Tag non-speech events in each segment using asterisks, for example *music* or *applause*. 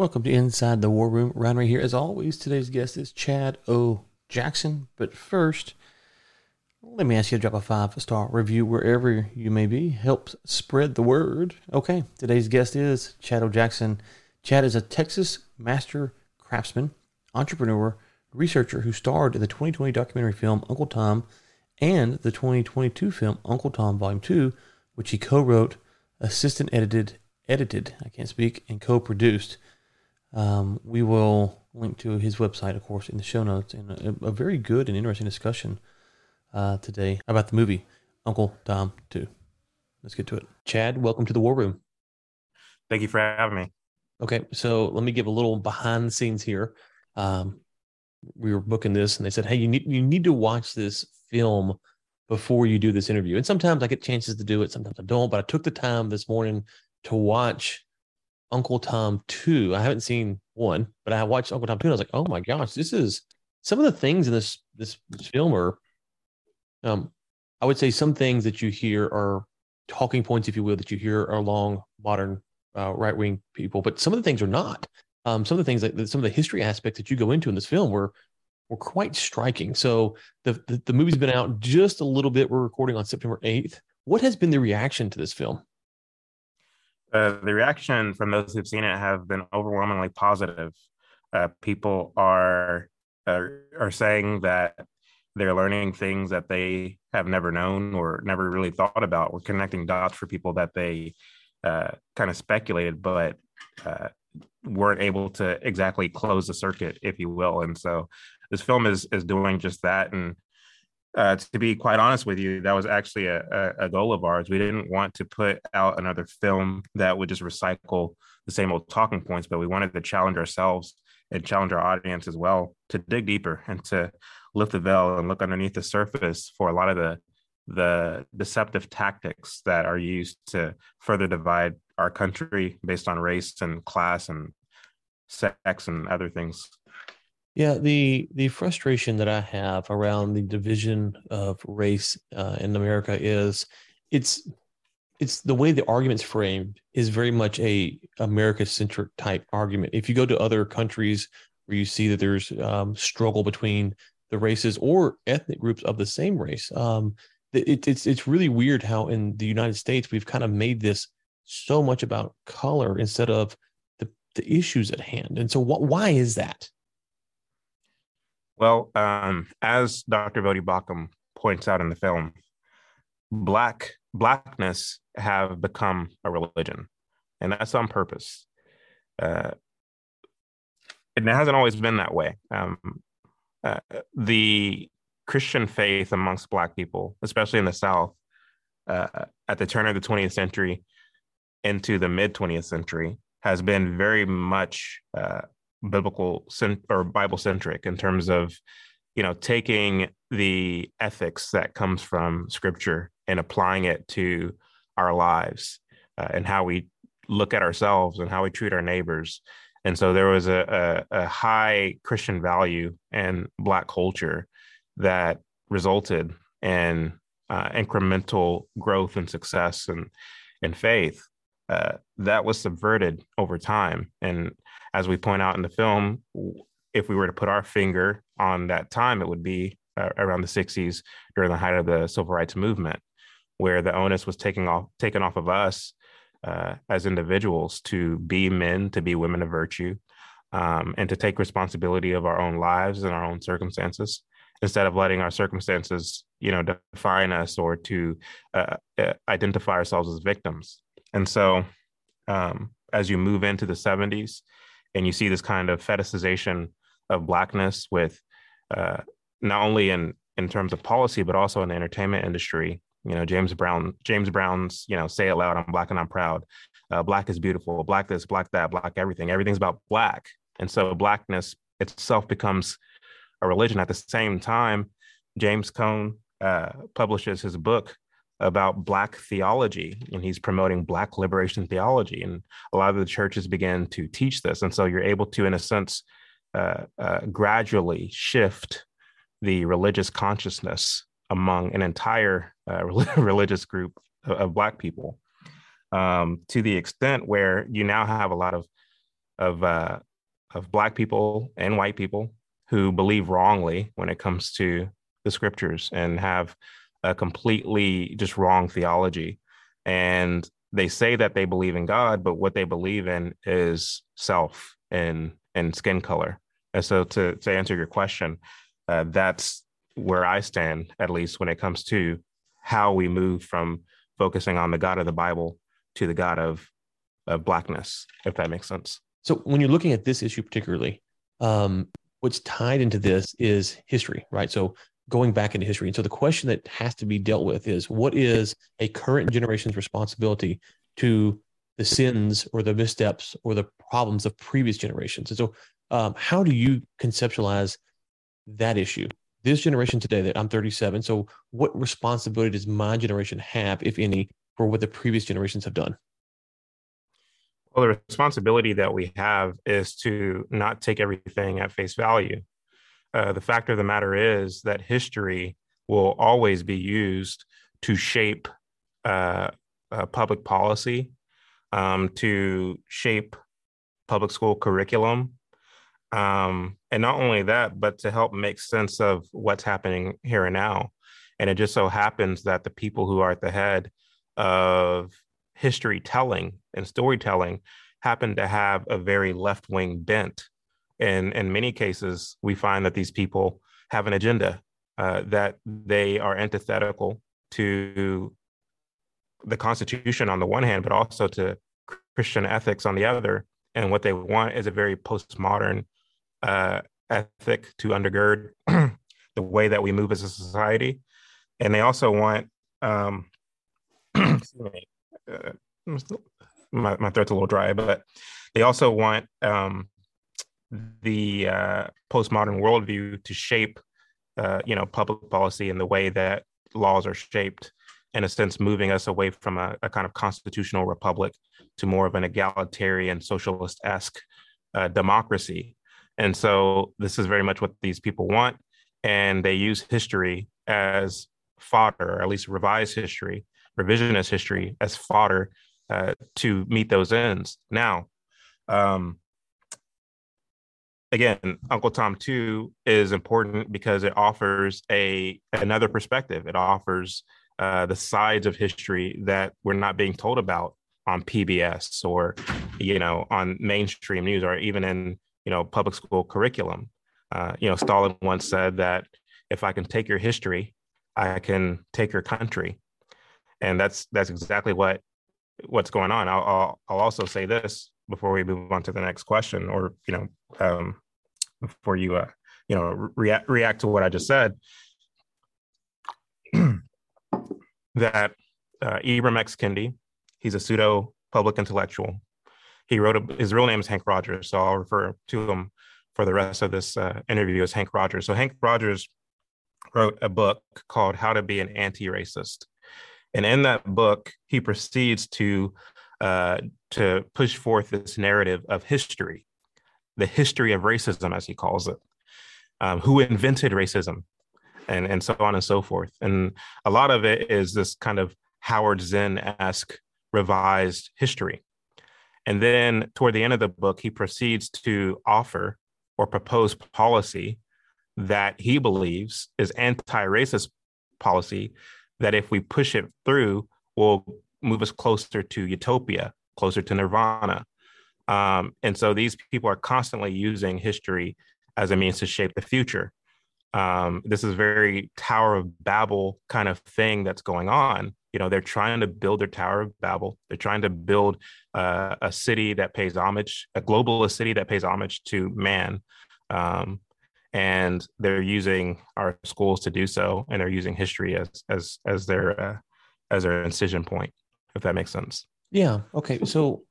Welcome to Inside the War Room. Ryan right here. As always, today's guest is Chad O. Jackson. But first, let me ask you to drop a five star review wherever you may be. Helps spread the word. Okay, today's guest is Chad O. Jackson. Chad is a Texas master craftsman, entrepreneur, researcher who starred in the 2020 documentary film Uncle Tom and the 2022 film Uncle Tom Volume 2, which he co wrote, assistant edited, edited, I can't speak, and co produced. Um, we will link to his website, of course, in the show notes, and a, a very good and interesting discussion uh, today about the movie Uncle Tom 2. Let's get to it. Chad, welcome to the War Room. Thank you for having me. Okay, so let me give a little behind the scenes here. Um, we were booking this, and they said, "Hey, you need you need to watch this film before you do this interview." And sometimes I get chances to do it, sometimes I don't. But I took the time this morning to watch Uncle Tom 2. I haven't seen one, but I watched Uncle Tom 2 and I was like, oh my gosh, this is some of the things in this this, this film are um I would say some things that you hear are talking points, if you will, that you hear are along modern uh, right wing people, but some of the things are not. Um, some of the things that some of the history aspects that you go into in this film were were quite striking. So the, the, the movie's been out just a little bit. We're recording on September 8th. What has been the reaction to this film? Uh, the reaction from those who've seen it have been overwhelmingly positive. Uh, people are, are are saying that they're learning things that they have never known or never really thought about. We're connecting dots for people that they uh, kind of speculated, but uh, weren't able to exactly close the circuit, if you will. And so this film is is doing just that. And uh, to be quite honest with you, that was actually a, a, goal of ours. We didn't want to put out another film that would just recycle the same old talking points, but we wanted to challenge ourselves and challenge our audience as well to dig deeper and to lift the veil and look underneath the surface for a lot of the the deceptive tactics that are used to further divide our country based on race and class and sex and other things. Yeah, the the frustration that I have around the division of race uh, in America is it's it's the way the argument's framed is very much a America centric type argument. If you go to other countries where you see that there's um, struggle between the races or ethnic groups of the same race, um, it, it's it's really weird how in the United States we've kind of made this so much about color instead of the the issues at hand. And so, what why is that? Well, um, as Dr. Voddie Baucham points out in the film, black blackness have become a religion, and that's on purpose. Uh, it hasn't always been that way. Um, uh, the Christian faith amongst Black people, especially in the South, uh, at the turn of the 20th century into the mid 20th century, has been very much biblical or Bible centric in terms of, you know, taking the ethics that comes from Scripture and applying it to our lives uh, and how we look at ourselves and how we treat our neighbors. And so there was a, a, a high Christian value and Black culture that resulted in uh, incremental growth and success and, and faith. Uh, that was subverted over time. And as we point out in the film, if we were to put our finger on that time, it would be uh, around the 60s during the height of the civil rights movement, where the onus was taken off taken off of us uh, as individuals to be men, to be women of virtue, um, and to take responsibility of our own lives and our own circumstances instead of letting our circumstances, you know, define us or to uh, uh identify ourselves as victims. And so, um, as you move into the 70s, and you see this kind of fetishization of blackness with uh, not only in in terms of policy but also in the entertainment industry. You know james brown james brown's you know say it loud i'm black and i'm proud. Uh, black is beautiful black this black that black everything. Everything's about black. And so blackness itself becomes a religion. At the same time james cone uh, publishes his book about black theology and he's promoting black liberation theology and a lot of the churches began to teach this and so you're able to in a sense uh, uh, gradually shift the religious consciousness among an entire uh, *laughs* religious group of, of black people um, to the extent where you now have a lot of of uh, of black people and white people who believe wrongly when it comes to the scriptures and have a completely just wrong theology. And they say that they believe in God, but what they believe in is self and and skin color. And so, to to answer your question, uh, that's where I stand, at least when it comes to how we move from focusing on the God of the Bible to the God of of blackness, if that makes sense. So, when you're looking at this issue particularly, um, what's tied into this is history, right? So, going back into history. And so the question that has to be dealt with is what is a current generation's responsibility to the sins or the missteps or the problems of previous generations? And so, um, how do you conceptualize that issue? This generation today, that I'm 37. So, what responsibility does my generation have, if any, for what the previous generations have done? Well, the responsibility that we have is to not take everything at face value uh, the fact of the matter is that history will always be used to shape uh, uh, public policy, um, to shape public school curriculum. Um, and not only that, but to help make sense of what's happening here and now. And it just so happens that the people who are at the head of history telling and storytelling happen to have a very left wing bent and in many cases, we find that these people have an agenda, uh, that they are antithetical to the Constitution on the one hand, but also to Christian ethics on the other. And what they want is a very postmodern uh, ethic to undergird *clears throat* the way that we move as a society. And they also want, um, *clears throat* me, uh, my, my throat's a little dry, but they also want um, the uh, postmodern worldview to shape, uh, you know, public policy in the way that laws are shaped, in a sense, moving us away from a, a kind of constitutional republic to more of an egalitarian, socialist-esque uh, democracy. And so, this is very much what these people want, and they use history as fodder, or at least revised history, revisionist history as fodder uh, to meet those ends. Now, um, again, Uncle Tom 2 is important because it offers a another perspective. It offers uh, the sides of history that we're not being told about on PBS or you know on mainstream news or even in you know public school curriculum. Uh, you know, Stalin once said that if I can take your history, I can take your country, and that's that's exactly what what's going on. I'll, I'll, I'll also say this before we move on to the next question, or you know, um, before you uh, you know react react to what I just said. *clears throat* that uh, Ibram X. Kendi, he's a pseudo public intellectual. He wrote a, his real name is Hank Rogers, so I'll refer to him for the rest of this uh, interview as Hank Rogers. So Hank Rogers wrote a book called How to Be an Anti-Racist, and in that book, he proceeds to uh, to push forth this narrative of history, the history of racism, as he calls it, um, who invented racism, and and so on and so forth. And a lot of it is this kind of Howard Zinn esque revised history. And then toward the end of the book, he proceeds to offer or propose policy that he believes is anti-racist policy that if we push it through will move us closer to utopia, closer to nirvana. Um, and so these people are constantly using history as a means to shape the future. Um, this is very Tower of Babel kind of thing that's going on. You know, they're trying to build their Tower of Babel. They're trying to build uh, a city that pays homage, a globalist city that pays homage to man. Um, and they're using our schools to do so, and they're using history as as as their uh, as their incision point if that makes sense. Yeah. Okay. So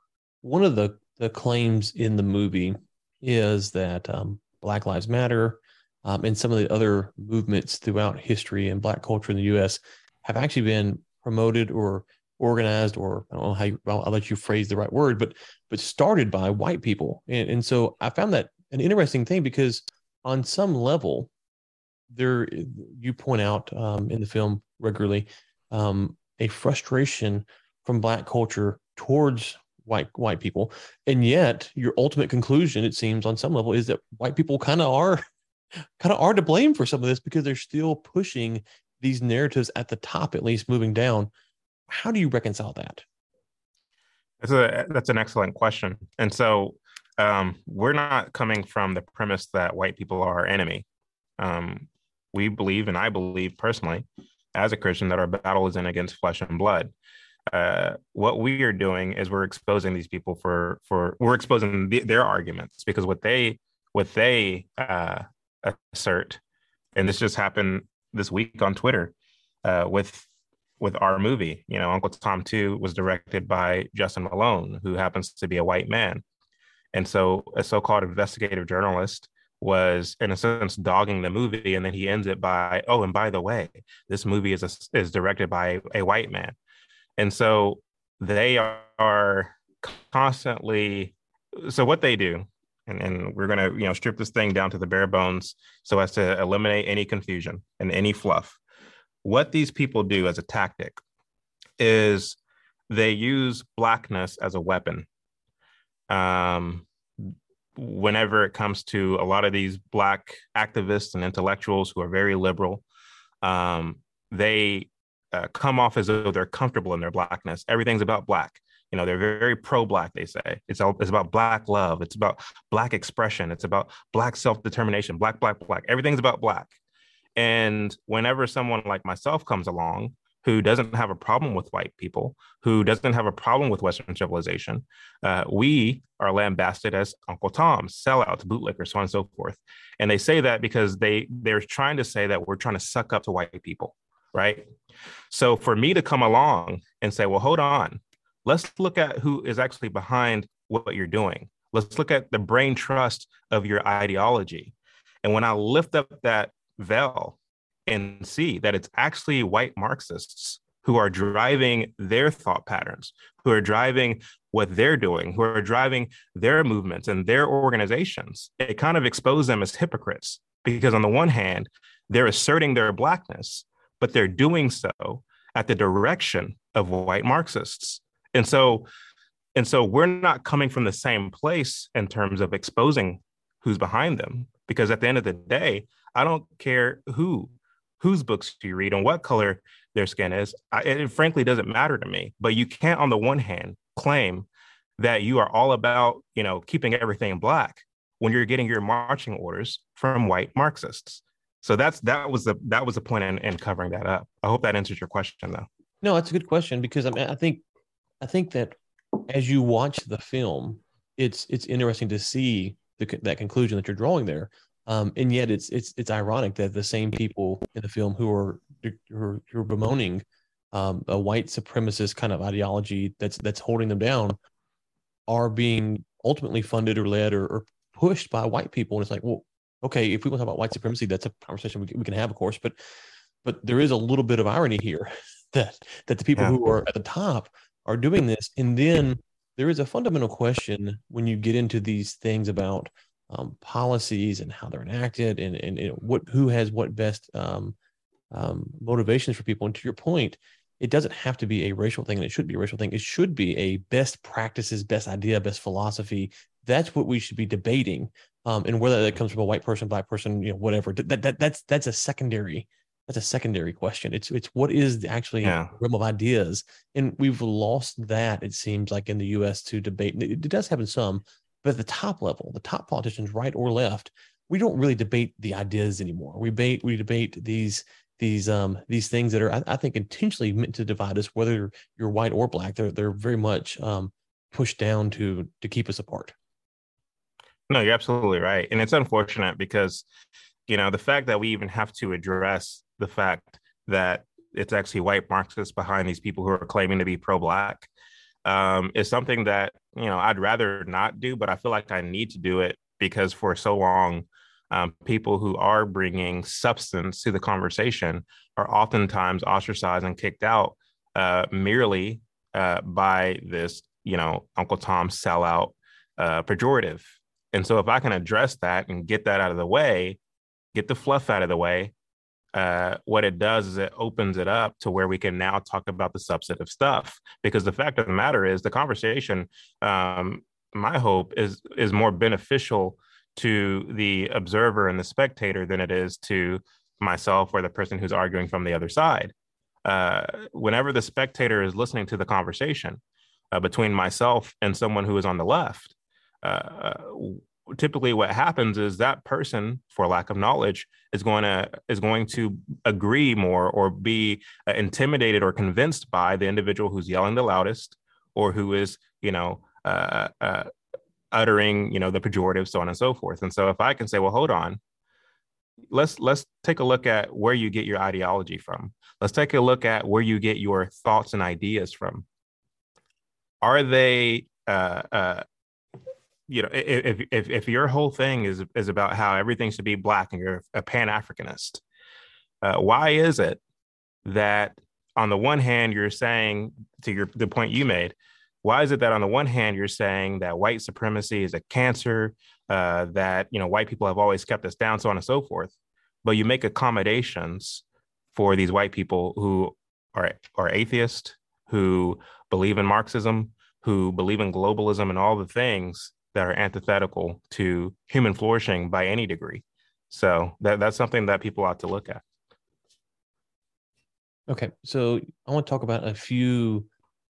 one of the the claims in the movie is that um, Black Lives Matter um, and some of the other movements throughout history and Black culture in the U.S. have actually been promoted or organized, or I don't know how you, I'll, I'll let you phrase the right word, but but started by white people. And, and so I found that an interesting thing because on some level, there you point out um, in the film regularly um, a frustration from black culture towards white white people, and yet your ultimate conclusion, it seems, on some level, is that white people kind of are *laughs* kind of are to blame for some of this because they're still pushing these narratives at the top, at least moving down. How do you reconcile that? That's a that's an excellent question. And so um, we're not coming from the premise that white people are our enemy. Um, we believe, and I believe personally, as a Christian, that our battle isn't against flesh and blood. Uh, what we are doing is we're exposing these people for for we're exposing the, their arguments because what they what they uh, assert, and this just happened this week on Twitter uh, with with our movie. You know, Uncle Tom 2 was directed by Justin Malone, who happens to be a white man. And so a so-called investigative journalist was in a sense dogging the movie and then he ends it by oh and by the way this movie is a, is directed by a white man and so they are constantly so what they do and, and we're going to you know strip this thing down to the bare bones so as to eliminate any confusion and any fluff. What these people do as a tactic is they use blackness as a weapon. Um, whenever it comes to a lot of these black activists and intellectuals who are very liberal um, they uh, come off as though they're comfortable in their blackness. Everything's about black. You know they're very pro-black they say. It's all it's about black love. It's about black expression. It's about black self-determination. Black black black. Everything's about black. And whenever someone like myself comes along who doesn't have a problem with white people, who doesn't have a problem with Western civilization, uh, we are lambasted as Uncle Tom, sellouts, bootlickers, so on and so forth. And they say that because they they're trying to say that we're trying to suck up to white people, right? So for me to come along and say, well, hold on, let's look at who is actually behind what you're doing. Let's look at the brain trust of your ideology. And when I lift up that veil and see that it's actually white Marxists who are driving their thought patterns, who are driving what they're doing, who are driving their movements and their organizations. It kind of exposes them as hypocrites because, on the one hand, they're asserting their blackness, but they're doing so at the direction of white Marxists. And so, and so we're not coming from the same place in terms of exposing who's behind them, because at the end of the day, I don't care who whose books you read and what color their skin is. I, it frankly doesn't matter to me. But you can't, on the one hand, claim that you are all about you know keeping everything black when you're getting your marching orders from white Marxists. So that's that was the that was the point in, in covering that up. I hope that answers your question, though. No, that's a good question because I mean I think I think that as you watch the film, it's it's interesting to see the, that conclusion that you're drawing there. Um, and yet it's it's it's ironic that the same people in the film who are who are, who are bemoaning um, a white supremacist kind of ideology that's that's holding them down are being ultimately funded or led or, or pushed by white people. And it's like, well, okay, if we want to talk about white supremacy, that's a conversation we can, we can have, of course. But but there is a little bit of irony here *laughs* that that the people yeah. who are at the top are doing this, and then there is a fundamental question when you get into these things about um, policies and how they're enacted and, and know, what who has what best um, um, motivations for people. And to your point, it doesn't have to be a racial thing, and it should be a racial thing. It should be a best practices, best idea, best philosophy. That's what we should be debating. Um, and whether that comes from a white person, black person, you know, whatever. That, that that's that's a secondary that's a secondary question. It's it's what is the actually yeah. realm of ideas, and we've lost that. It seems like in the U.S. to debate. It, it does happen some, but at the top level, the top politicians, right or left, we don't really debate the ideas anymore. We debate we debate these these um these things that are I, I think intentionally meant to divide us, whether you're white or black. They're they're very much um, pushed down to to keep us apart. No, you're absolutely right, and it's unfortunate because you know the fact that we even have to address the fact that it's actually white Marxists behind these people who are claiming to be pro-black um, is something that you know I'd rather not do, but I feel like I need to do it because for so long, um, people who are bringing substance to the conversation are oftentimes ostracized and kicked out uh, merely uh, by this, you know, Uncle Tom sellout uh, pejorative. And so, if I can address that and get that out of the way, get the fluff out of the way, uh, what it does is it opens it up to where we can now talk about the substantive stuff. Because the fact of the matter is, the conversation, um, my hope is is more beneficial to the observer and the spectator than it is to myself or the person who's arguing from the other side. Uh, whenever the spectator is listening to the conversation uh, between myself and someone who is on the left, uh, typically what happens is that person for lack of knowledge is going to is going to agree more or be uh, intimidated or convinced by the individual who's yelling the loudest or who is you know uh, uh, uttering you know the pejorative so on and so forth. And so if i can say well hold on. Let's let's take a look at where you get your ideology from. Let's take a look at where you get your thoughts and ideas from. Are they uh, uh, you know, if, if if your whole thing is is about how everything should be black and you're a Pan Africanist, uh, why is it that on the one hand you're saying to your the point you made, why is it that on the one hand you're saying that white supremacy is a cancer, uh, that you know white people have always kept us down, so on and so forth, but you make accommodations for these white people who are are atheist, who believe in Marxism, who believe in globalism and all the things that are antithetical to human flourishing by any degree. So that, that's something that people ought to look at. Okay, so I want to talk about a few.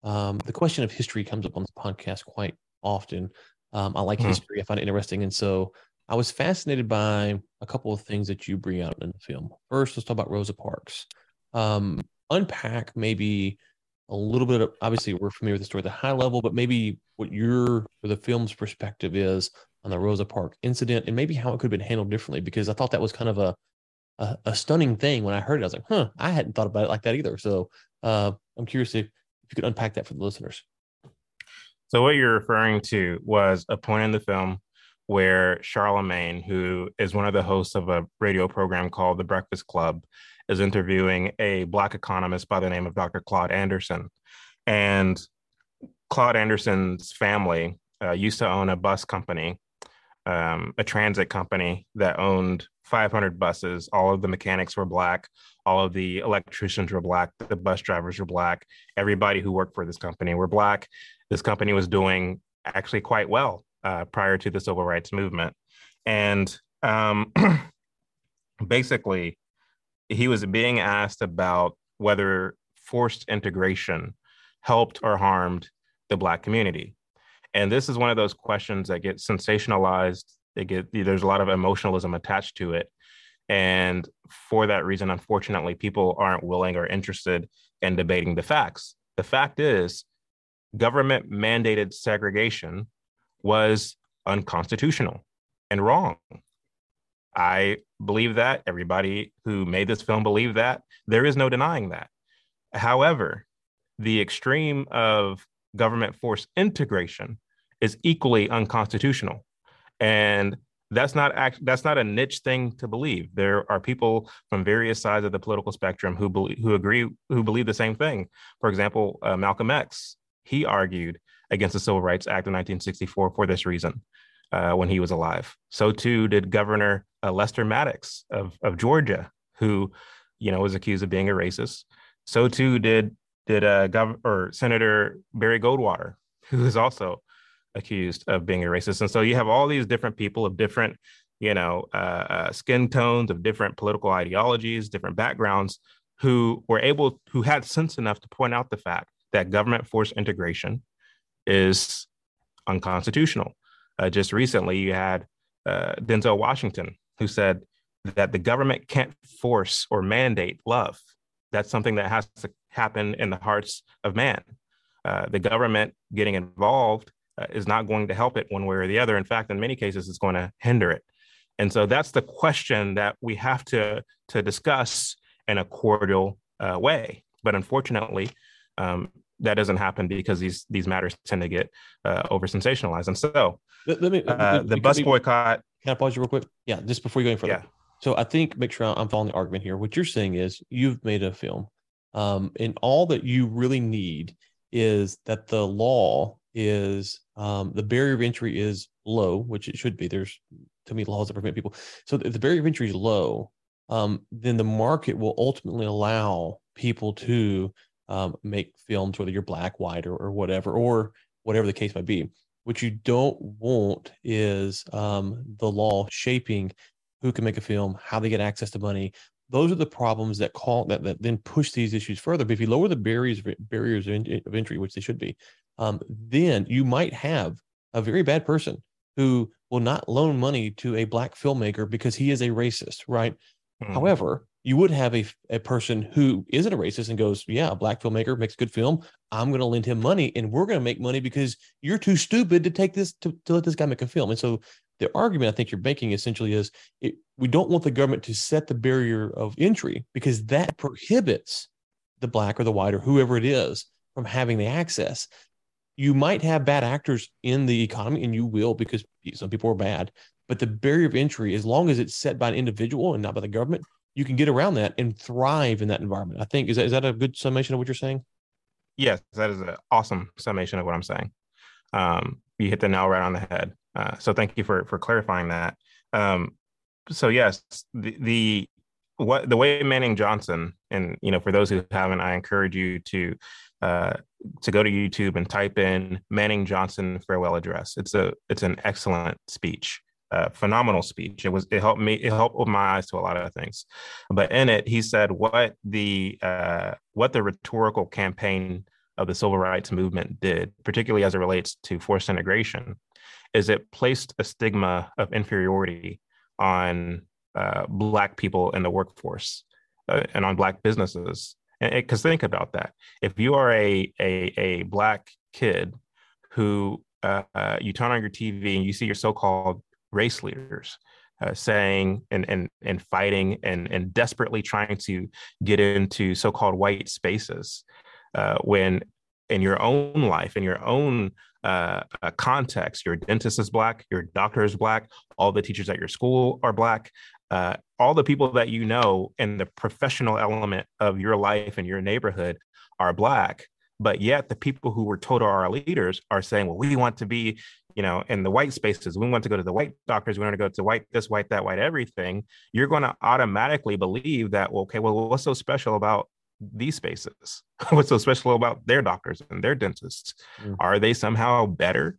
Um, the question of history comes up on this podcast quite often. Um, I like mm-hmm. history; I find it interesting, and so I was fascinated by a couple of things that you bring out in the film. First, let's talk about Rosa Parks. Um, unpack maybe a little bit of obviously we're familiar with the story at the high level, but maybe what your or the film's perspective is on the Rosa Park incident and maybe how it could have been handled differently because I thought that was kind of a a, a stunning thing when I heard it. I was like, huh, I hadn't thought about it like that either. So uh, I'm curious if, if you could unpack that for the listeners. So what you're referring to was a point in the film where Charlamagne, who is one of the hosts of a radio program called The Breakfast Club, is interviewing a Black economist by the name of Dr. Claude Anderson. And Claude Anderson's family uh, used to own a bus company, um, a transit company that owned 500 buses. All of the mechanics were Black, all of the electricians were Black, the bus drivers were Black, everybody who worked for this company were Black. This company was doing actually quite well uh, prior to the civil rights movement. And um, *clears throat* basically, he was being asked about whether forced integration helped or harmed the black community and this is one of those questions that gets sensationalized they get there's a lot of emotionalism attached to it and for that reason unfortunately people aren't willing or interested in debating the facts the fact is government mandated segregation was unconstitutional and wrong I believe that. Everybody who made this film believed that. There is no denying that. However, the extreme of government force integration is equally unconstitutional. And that's not act, that's not a niche thing to believe. There are people from various sides of the political spectrum who believe, who agree who believe the same thing. For example, uh, Malcolm X he argued against the Civil Rights Act of 1964 for this reason uh, when he was alive. So too did Governor uh, Lester Maddox of, of Georgia, who, you know, was accused of being a racist. So too did did uh, Gov- or Senator Barry Goldwater, who is also accused of being a racist. And so you have all these different people of different, you know, uh, uh, skin tones, of different political ideologies, different backgrounds, who were able, who had sense enough to point out the fact that government force integration is unconstitutional. Uh, just recently, you had uh, Denzel Washington, who said that the government can't force or mandate love. That's something that has to happen in the hearts of man. Uh, the government getting involved uh, is not going to help it one way or the other. In fact, in many cases, it's going to hinder it. And so that's the question that we have to, to discuss in a cordial uh, way. But unfortunately, um, that doesn't happen because these these matters tend to get uh, over sensationalized. And so, let, let me, uh, the bus boycott. Can I pause you real quick? Yeah, just before you go any further. Yeah. So I think make sure I'm following the argument here. What you're saying is you've made a film, um, and all that you really need is that the law is um, the barrier of entry is low, which it should be. There's to me laws that prevent people. So if the barrier of entry is low, um, then the market will ultimately allow people to um, make films, whether you're black, white, or, or whatever, or whatever the case might be. What you don't want is um, the law shaping who can make a film, how they get access to money. Those are the problems that call that, that then push these issues further. But if you lower the barriers barriers of entry, which they should be, um, then you might have a very bad person who will not loan money to a black filmmaker because he is a racist, right? Mm. However, you would have a, a person who isn't a racist and goes, Yeah, a black filmmaker makes a good film. I'm going to lend him money and we're going to make money because you're too stupid to take this, to, to let this guy make a film. And so the argument I think you're making essentially is it, we don't want the government to set the barrier of entry because that prohibits the black or the white or whoever it is from having the access. You might have bad actors in the economy, and you will because some people are bad. But the barrier of entry, as long as it's set by an individual and not by the government, you can get around that and thrive in that environment. I think is that is that a good summation of what you're saying? Yes, that is an awesome summation of what I'm saying. Um, you hit the nail right on the head. Uh, so thank you for for clarifying that. Um, so yes, the, the what the way Manning Johnson, and you know, for those who haven't, I encourage you to uh, to go to YouTube and type in Manning Johnson farewell address. It's a it's an excellent speech uh, phenomenal speech. It was it helped me it helped open my eyes to a lot of things. But in it, he said what the uh, what the rhetorical campaign of the civil rights movement did, particularly as it relates to forced integration, is it placed a stigma of inferiority on uh, black people in the workforce uh, and on black businesses. Because think about that: if you are a a, a black kid who uh, uh, you turn on your TV and you see your so-called race leaders uh, saying and, and, and fighting and, and desperately trying to get into so-called white spaces uh, when in your own life, in your own uh, uh, context, your dentist is black, your doctor is black, all the teachers at your school are black, uh, all the people that you know in the professional element of your life and your neighborhood are black. But yet, the people who were told are our leaders are saying, well, we want to be you know, in the white spaces, we want to go to the white doctors, we want to go to white this, white that, white everything, you're going to automatically believe that, well, okay, well, what's so special about these spaces? *laughs* what's so special about their doctors and their dentists? Mm. Are they somehow better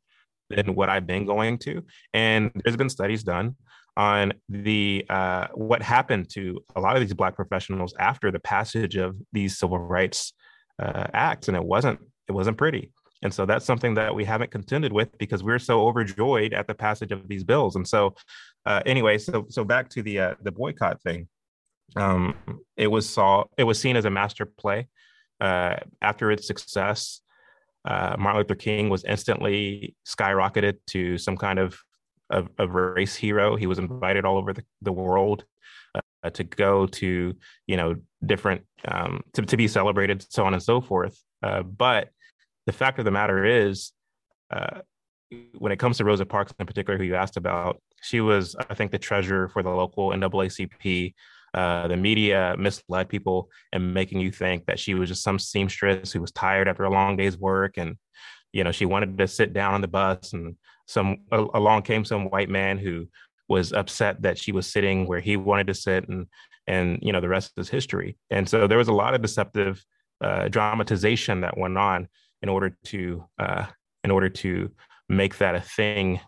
than what I've been going to? And there's been studies done on the uh, what happened to a lot of these black professionals after the passage of these civil rights uh, acts, and it wasn't it wasn't pretty. And so that's something that we haven't contended with because we're so overjoyed at the passage of these bills. And so, uh, anyway, so so back to the uh, the boycott thing. Um, it was saw it was seen as a master play. Uh, after its success, uh, Martin Luther King was instantly skyrocketed to some kind of of, of race hero. He was invited all over the, the world uh, to go to you know different um, to to be celebrated, so on and so forth. Uh, but the fact of the matter is, uh, when it comes to Rosa Parks in particular, who you asked about, she was, I think, the treasurer for the local NAACP. Uh, the media misled people and making you think that she was just some seamstress who was tired after a long day's work, and you know she wanted to sit down on the bus, and some along came some white man who was upset that she was sitting where he wanted to sit, and and you know the rest is history. And so there was a lot of deceptive uh, dramatization that went on in order to uh, in order to make that a thing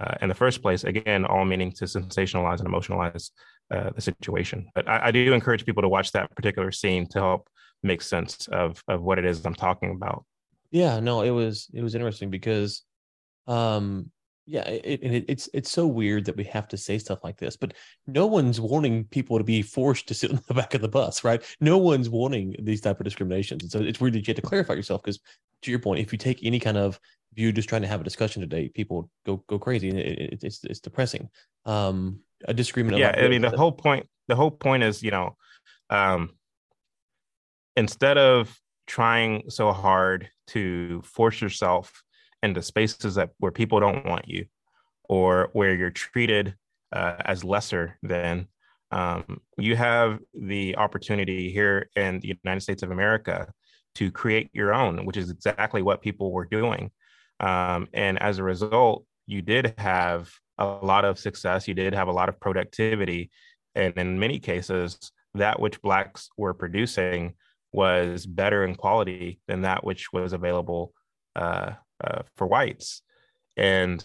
uh, in the first place. Again, all meaning to sensationalize and emotionalize uh, the situation. But I, I, do encourage people to watch that particular scene to help make sense of of what it is I'm talking about. Yeah, no, it was it was interesting because um yeah it, it, it's it's so weird that we have to say stuff like this but no one's warning people to be forced to sit in the back of the bus right no one's warning these type of discriminations and so it's weird that you have to clarify yourself because to your point if you take any kind of view just trying to have a discussion today people go go crazy and it, it's it's depressing um a disagreement yeah i mean the whole point the whole point is you know um instead of trying so hard to force yourself into spaces that where people don't want you or where you're treated uh, as lesser than um, you have the opportunity here in the united states of america to create your own which is exactly what people were doing. Um, and as a result you did have a lot of success you did have a lot of productivity and in many cases, that which blacks were producing was better in quality than that which was available uh, uh, for whites. And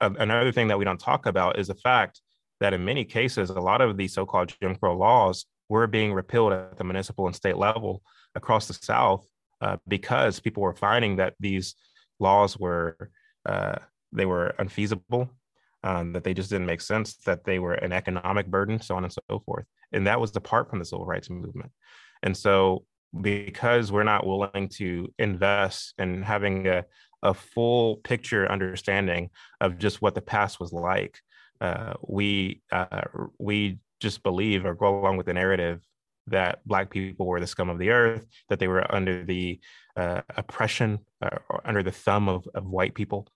another thing that we don't talk about is the fact that in many cases, a lot of these so-called Jim Crow laws were being repealed at the municipal and state level across the South uh, because people were finding that these laws were uh, they were unfeasible, um, that they just didn't make sense, that they were an economic burden, so on and so forth. And that was apart from the civil rights movement. And so, because we're not willing to invest in having a, a full picture understanding of just what the past was like, uh, we uh, we just believe or go along with the narrative that black people were the scum of the earth, that they were under the uh, oppression uh, or under the thumb of, of white people.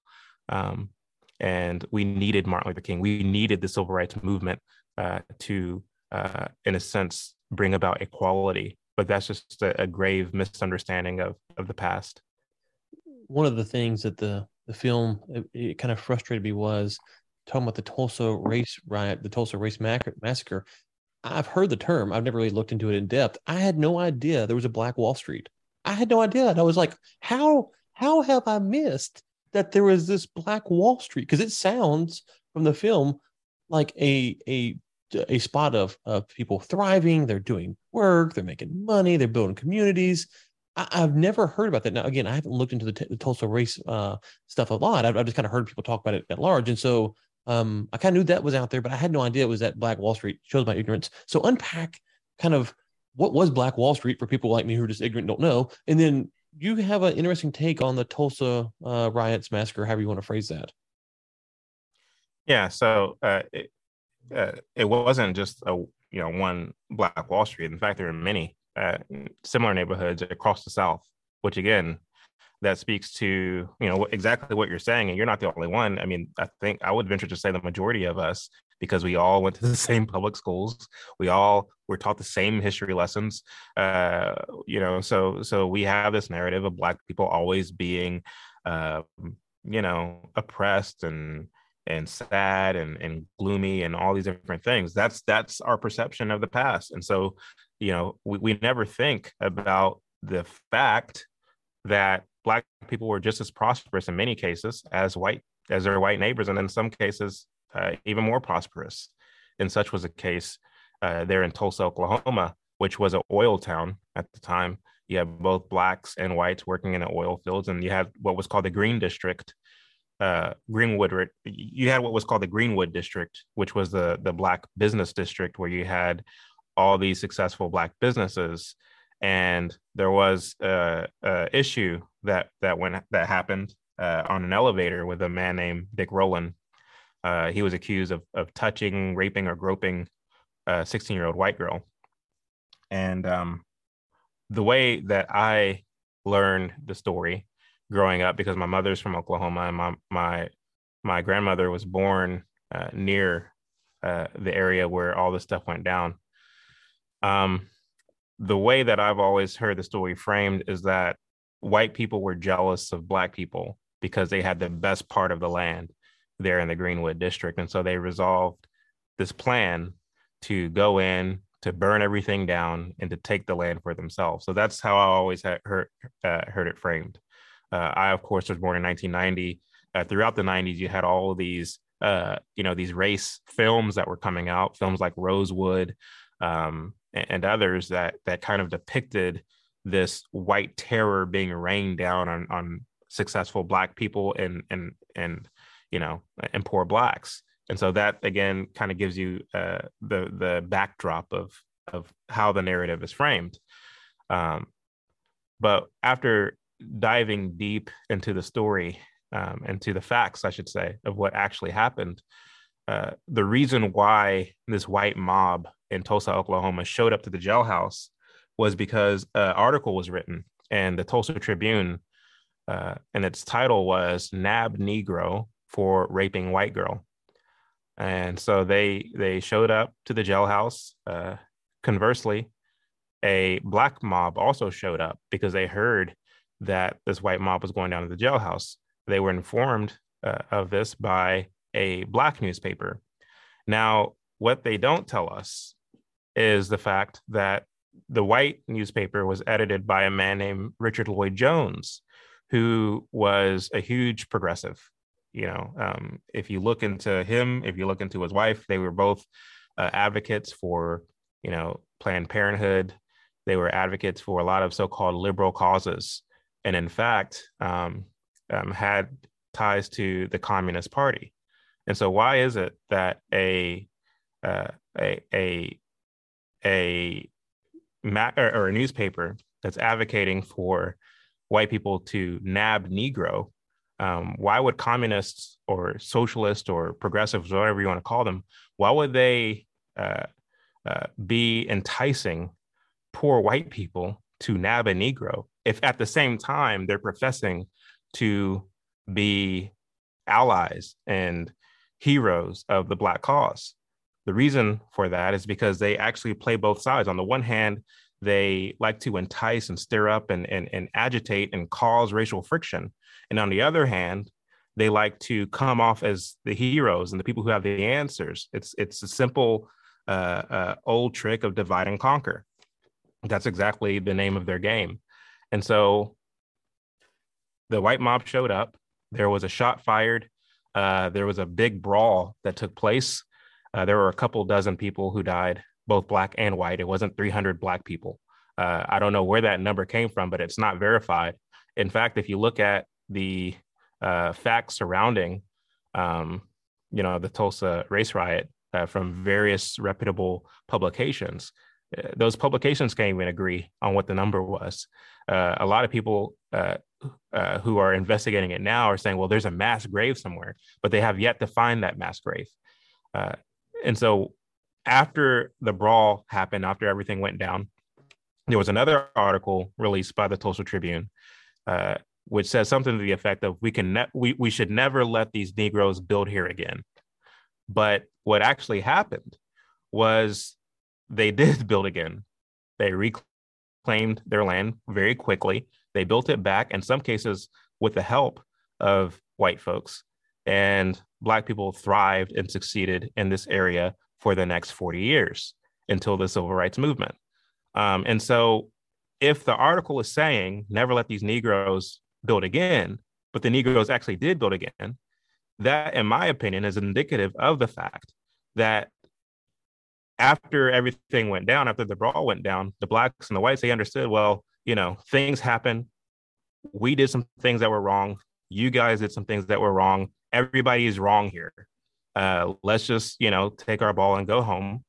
Um, and we needed Martin Luther King. We needed the civil rights movement uh, to, uh, in a sense, bring about equality. But that's just a, a, grave misunderstanding of, of the past. One of the things that the, the film it, it kind of frustrated me was talking about the Tulsa race riot, the Tulsa race massacre. I've heard the term. I've never really looked into it in depth. I had no idea there was a Black Wall Street. I had no idea. And I was like, how how have I missed that there was this Black Wall Street? Because it sounds from the film like a a a spot of of people thriving. They're doing work. They're making money. They're building communities. I, have never heard about that. Now, again, I haven't looked into the, t- the Tulsa race uh, stuff a lot. I've, I've just kind of heard people talk about it at large, and so um, I kind of knew that was out there, but I had no idea it was that Black Wall Street. Shows my ignorance. So unpack kind of what was Black Wall Street for people like me who are just ignorant, don't know, and then you have an interesting take on the Tulsa uh, riots, massacre, however you want to phrase that. Yeah, so uh, it, uh, it wasn't just a you know one Black Wall Street. In fact, there are many uh, similar neighborhoods across the South, which again that speaks to you know exactly what you're saying and you're not the only one i mean i think i would venture to say the majority of us because we all went to the *laughs* same public schools. We all were taught the same history lessons. Uh, you know so so we have this narrative of black people always being uh, you know oppressed and and sad and, and gloomy and all these different things. That's that's our perception of the past. And so you know we, we never think about the fact that black people were just as prosperous in many cases as white as their white neighbors, and in some cases uh, even more prosperous. And such was the case uh, there in Tulsa, Oklahoma, which was an oil town at the time. You had both blacks and whites working in the oil fields, and you had what was called the Green District, uh, Greenwood. You had what was called the Greenwood District, which was the the black business district, where you had all these successful black businesses and there was a, a issue that that went that happened uh, on an elevator with a man named Dick Rowland. Uh, he was accused of of touching, raping, or groping a 16 year old white girl. And um, the way that I learned the story growing up, because my mother's from Oklahoma and my my my grandmother was born uh, near uh, the area where all this stuff went down. Um, the way that I've always heard the story framed is that white people were jealous of black people because they had the best part of the land there in the Greenwood district. And so they resolved this plan to go in, to burn everything down, and to take the land for themselves. So that's how I always had heard, uh, heard it framed. Uh, I, of course, was born in 1990. Uh, throughout the 90s, you had all of these, uh, you know, these race films that were coming out, films like Rosewood, um, and others that that kind of depicted this white terror being rained down on on successful black people and and and you know and poor blacks. And so that again kind of gives you uh, the the backdrop of of how the narrative is framed. Um, but after diving deep into the story um, and to the facts i should say of what actually happened uh, the reason why this white mob in Tulsa, Oklahoma, showed up to the jailhouse was because an article was written and the Tulsa Tribune, uh, and its title was "Nab Negro for Raping White Girl," and so they they showed up to the jailhouse. Uh, conversely, a black mob also showed up because they heard that this white mob was going down to the jailhouse. They were informed uh, of this by a black newspaper. Now, what they don't tell us is the fact that the white newspaper was edited by a man named Richard Lloyd Jones, who was a huge progressive. You know, um, if you look into him, if you look into his wife, they were both uh, advocates for, you know, Planned Parenthood. They were advocates for a lot of so-called liberal causes, and in fact, um, um, had ties to the Communist Party. And so, why is it that a uh, a a a ma- or, or a newspaper that's advocating for white people to nab Negro, um, why would communists or socialists or progressives, whatever you want to call them, why would they uh, uh, be enticing poor white people to nab a Negro if at the same time they're professing to be allies and heroes of the Black cause? The reason for that is because they actually play both sides. On the one hand, they like to entice and stir up and, and, and agitate and cause racial friction. And on the other hand, they like to come off as the heroes and the people who have the answers. It's it's a simple uh, uh, old trick of divide and conquer. That's exactly the name of their game. And so the white mob showed up. There was a shot fired. Uh, there was a big brawl that took place. Uh, there were a couple dozen people who died, both black and white. It wasn't 300 black people. Uh, I don't know where that number came from, but it's not verified. In fact, if you look at the uh, facts surrounding, um, you know, the Tulsa race riot uh, from various reputable publications, uh, those publications can't even agree on what the number was. Uh, a lot of people who are investigating it now are saying, well, there's a mass grave somewhere, but they have yet to find that mass grave. Uh, and so after the brawl happened, after everything went down, there was another article released by the Tulsa Tribune, uh, which says something to the effect of we can ne- we, we should never let these Negroes build here again. But what actually happened was they *laughs* did build again. They reclaimed their land very quickly. They built it back, in some cases, with the help of white folks. And Black people thrived and succeeded in this area for the next 40 years until the civil rights movement. Um, and so, if the article is saying never let these Negroes build again, but the Negroes actually did build again, that, in my opinion, is indicative of the fact that after everything went down, after the brawl went down, the blacks and the whites, they understood, well, you know, things happen. We did some things that were wrong. You guys did some things that were wrong everybody is wrong here. Uh, let's just you know take our ball and go home,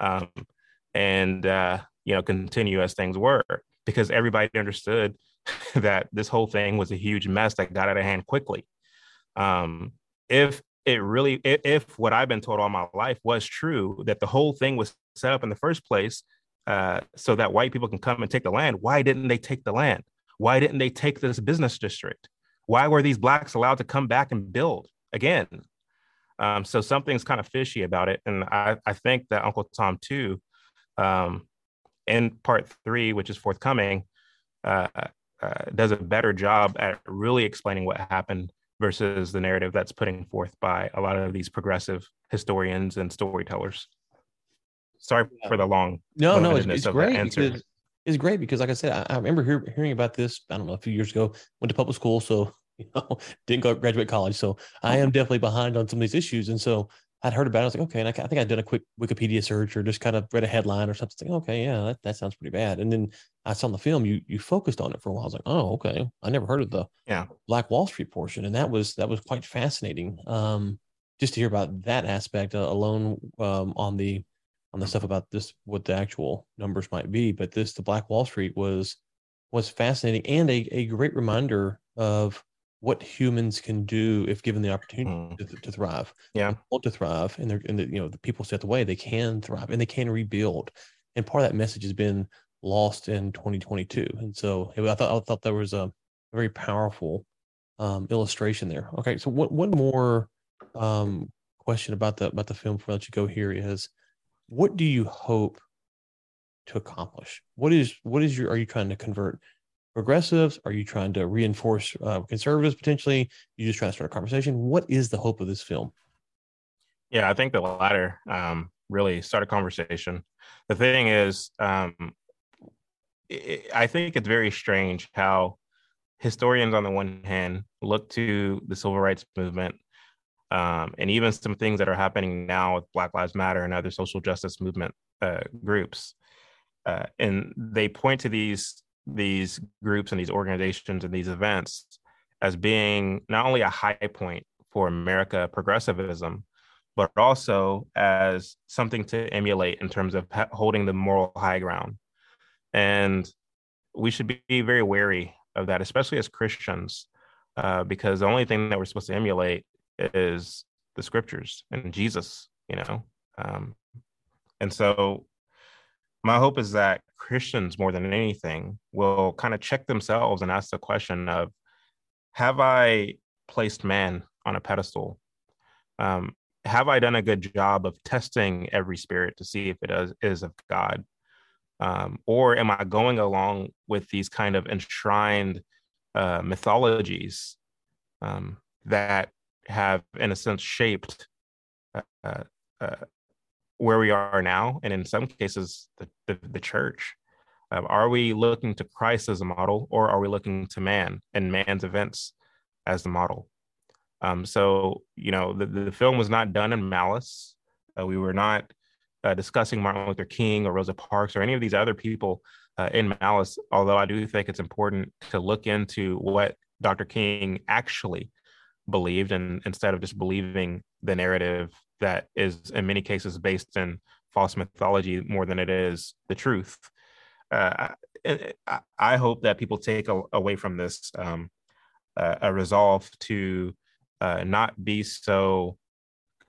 um, and uh, you know continue as things were because everybody understood *laughs* that this whole thing was a huge mess that got out of hand quickly. Um, if it really, if, if what I've been told all my life was true, that the whole thing was set up in the first place uh, so that white people can come and take the land, why didn't they take the land? Why didn't they take this business district? why were these blacks allowed to come back and build again? Um, so something's kind of fishy about it. And I, I think that Uncle Tom too, um, in part three, which is forthcoming, uh, uh, does a better job at really explaining what happened versus the narrative that's putting forth by a lot of these progressive historians and storytellers. Sorry for the long. No, no, it's, it's great because it's great because, like I said, I, I remember hear, hearing about this. I don't know a few years ago. Went to public school, so *laughs* you know, didn't go graduate college. So I am definitely behind on some of these issues. And so I'd heard about it. I was like, okay. And I, I think I'd done a quick Wikipedia search or just kind of read a headline or something. Okay, yeah, that, that sounds pretty bad. And then I saw the film. You you focused on it for a while. I was like, oh, okay. I never heard of the yeah Black Wall Street portion, and that was that was quite fascinating. Um, just to hear about that aspect uh, alone um, on the on the stuff about this what the actual numbers might be but this the black wall street was was fascinating and a, a great reminder of what humans can do if given the opportunity mm. to, to, thrive. Yeah. Want to thrive and they're and the, you know the people set the way they can thrive and they can rebuild. And part of that message has been lost in 2022 and so i thought i thought there was a very powerful um, illustration there. Okay so what one more um, question about the about the film before I let you go here is what do you hope to accomplish? What is what is your are you trying to convert progressives? Are you trying to reinforce uh, conservatives potentially? You just trying to start a conversation. What is the hope of this film? Yeah, I think the latter. Um, really start a conversation. The thing is, um, it, I think it's very strange how historians, on the one hand, look to the civil rights movement um, and even some things that are happening now with Black Lives Matter and other social justice movement uh, groups, uh, and they point to these these groups and these organizations and these events as being not only a high point for America progressivism, but also as something to emulate in terms of holding the moral high ground. And we should be very wary of that, especially as Christians, uh, because the only thing that we're supposed to emulate is the scriptures and Jesus, you know. Um, and so my hope is that Christians, more than anything, will kind of check themselves and ask the question of, have I placed man on a pedestal? Um, have I done a good job of testing every spirit to see if it is, is of God? Um, or am I going along with these kind of enshrined uh, mythologies um, that have, in a sense, shaped uh, uh, where we are now, and in some cases, the, the, the church? Um, are we looking to Christ as a model, or are we looking to man and man's events as the model? Um, so, you know, the, the film was not done in malice. Uh, we were not uh, discussing Martin Luther King or Rosa Parks or any of these other people uh, in malice, although I do think it's important to look into what Dr. King actually believed and instead of just believing the narrative that is in many cases based in false mythology more than it is the truth. Uh, I, I, hope that people take a, away from this um, a resolve to uh, not be so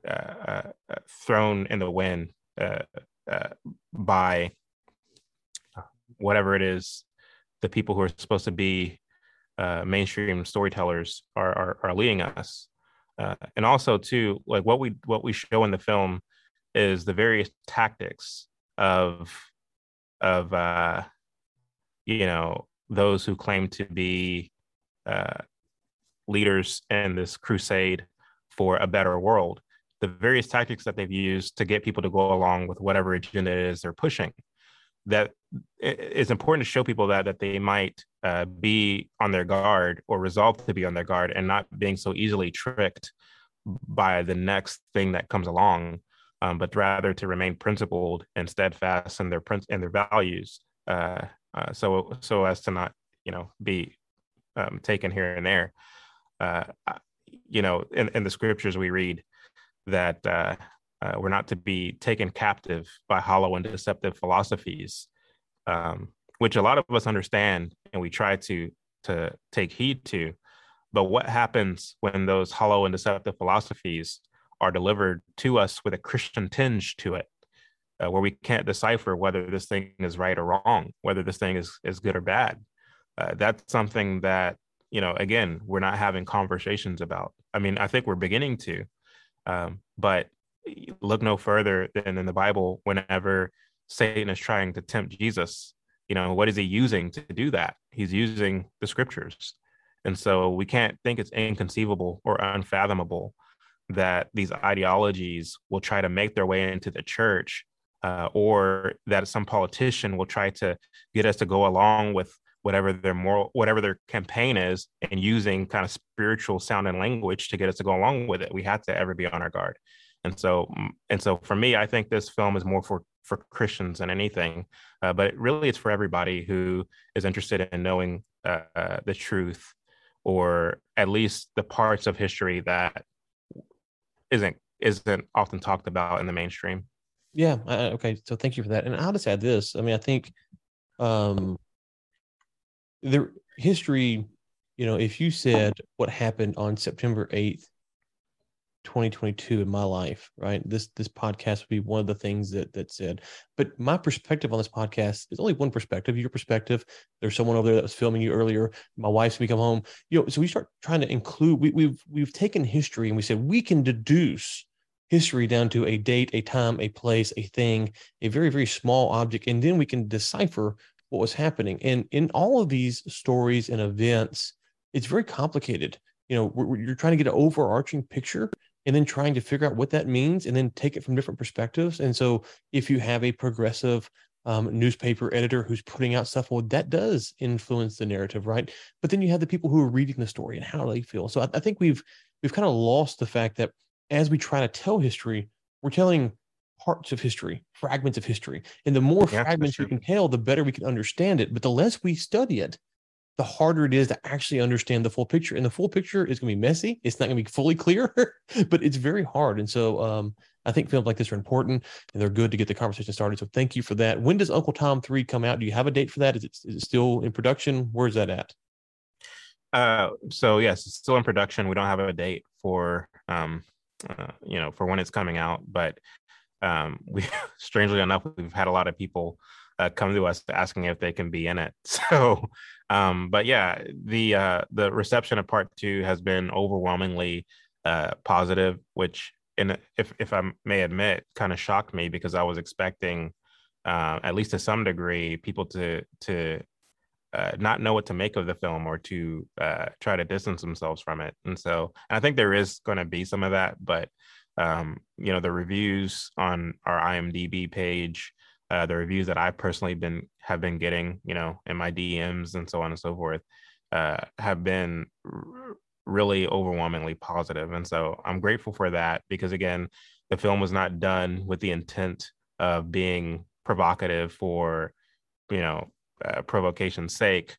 uh, uh, thrown in the wind uh, uh, by whatever it is the people who are supposed to be uh, mainstream storytellers are, are, are leading us and also too like what we what we show in the film is the various tactics of of uh you know those who claim to be uh leaders in this crusade for a better world, the various tactics that they've used to get people to go along with whatever agenda it is they're pushing. That it's important to show people that that they might uh, be on their guard or resolve to be on their guard and not being so easily tricked by the next thing that comes along, um, but rather to remain principled and steadfast in their prince and their values. Uh, uh, so so as to not you know be um, taken here and there uh, you know, in, in the scriptures we read that uh, we're not to be taken captive by hollow and deceptive philosophies, um, which a lot of us understand and we try to to take heed to. But what happens when those hollow and deceptive philosophies are delivered to us with a Christian tinge to it, uh, where we can't decipher whether this thing is right or wrong, whether this thing is is good or bad? Uh, that's something that you know, again, we're not having conversations about. I mean, I think we're beginning to, um, but look no further than in the Bible. Whenever Satan is trying to tempt Jesus, you know, what is he using to do that? He's using the scriptures, and so we can't think it's inconceivable or unfathomable that these ideologies will try to make their way into the church uh, or that some politician will try to get us to go along with whatever their moral whatever their campaign is and using kind of spiritual sound and language to get us to go along with it we have to ever be on our guard and so and so for me i think this film is more for for christians than anything uh, but really it's for everybody who is interested in knowing uh, uh, the truth or at least the parts of history that isn't isn't often talked about in the mainstream. Yeah okay so thank you for that. And i'll just add this i mean i think um the history, you know, if you said what happened on September 8th, 2022 in my life, right? This this podcast would be one of the things that that said. But my perspective on this podcast is only one perspective. Your perspective. There's someone over there that was filming you earlier. My wife's we come home. You know, so we start trying to include. We, we've we've taken history and we said we can deduce history down to a date, a time, a place, a thing, a very very small object, and then we can decipher what was happening. And in all of these stories and events, it's very complicated. You know, you're trying to get an overarching picture, and then trying to figure out what that means and then take it from different perspectives. And so if you have a progressive um, newspaper editor who's putting out stuff, well, that does influence the narrative, right? But then you have the people who are reading the story and how they feel. So I, I think we've we've kind of lost the fact that as we try to tell history, we're telling parts of history, fragments of history. And the more yeah, fragments we can tell, the better we can understand it. But the less we study it, the harder it is to actually understand the full picture. And the full picture is going to be messy. It's not going to be fully clear, *laughs* but it's very hard. And so um, I think films like this are important and they're good to get the conversation started. So thank you for that. When does Uncle Tom 3 come out? Do you have a date for that? Is it, is it still in production? Where's that at? Uh, so yes, it's still in production. We don't have a date for, um, uh, you know, for when it's coming out, but um, *laughs* we strangely enough, we've had a lot of people uh, come to us asking if they can be in it. *laughs* So, um, but yeah, the uh, the reception of part two has been overwhelmingly uh, positive, which, if if I may admit, kind of shocked me because I was expecting, uh, at least to some degree, people to to uh, not know what to make of the film or to uh, try to distance themselves from it. And so, and I think there is going to be some of that, but um, you know, the reviews on our IMDb page, uh, the reviews that I personally been have been getting, you know, in my DMs and so on and so forth, uh, have been r- really overwhelmingly positive. And so I'm grateful for that because again, the film was not done with the intent of being provocative for, you know, uh, provocation's sake,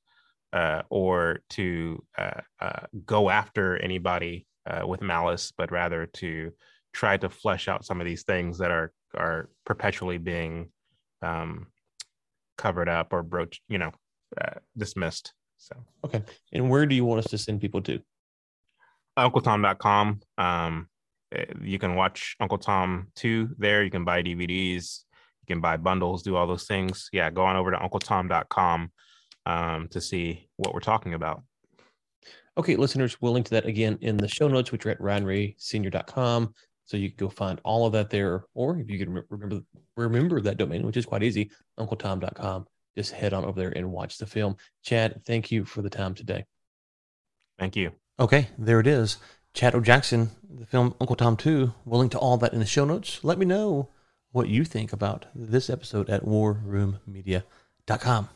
uh, or to uh, uh, go after anybody uh, with malice, but rather to try to flesh out some of these things that are are perpetually being um, covered up or broached, you know, uh, dismissed. So okay, and where do you want us to send people to? UncleTom.com. Um, eh, you can watch Uncle Tom 2 there. You can buy DVDs. You can buy bundles, do all those things. Yeah, go on over to UncleTom.com um, to see what we're talking about. Okay, listeners, we'll link to that again in the show notes, which are at ryanraysenior.com. So you can go find all of that there, or if you can remember remember that domain, which is quite easy, uncletom.com. Just head on over there and watch the film. Chad, thank you for the time today. Thank you. Okay, there it is. Chad O. Jackson, the film Uncle Tom 2. We'll link to all that in the show notes. Let me know what you think about this episode at warroommedia.com.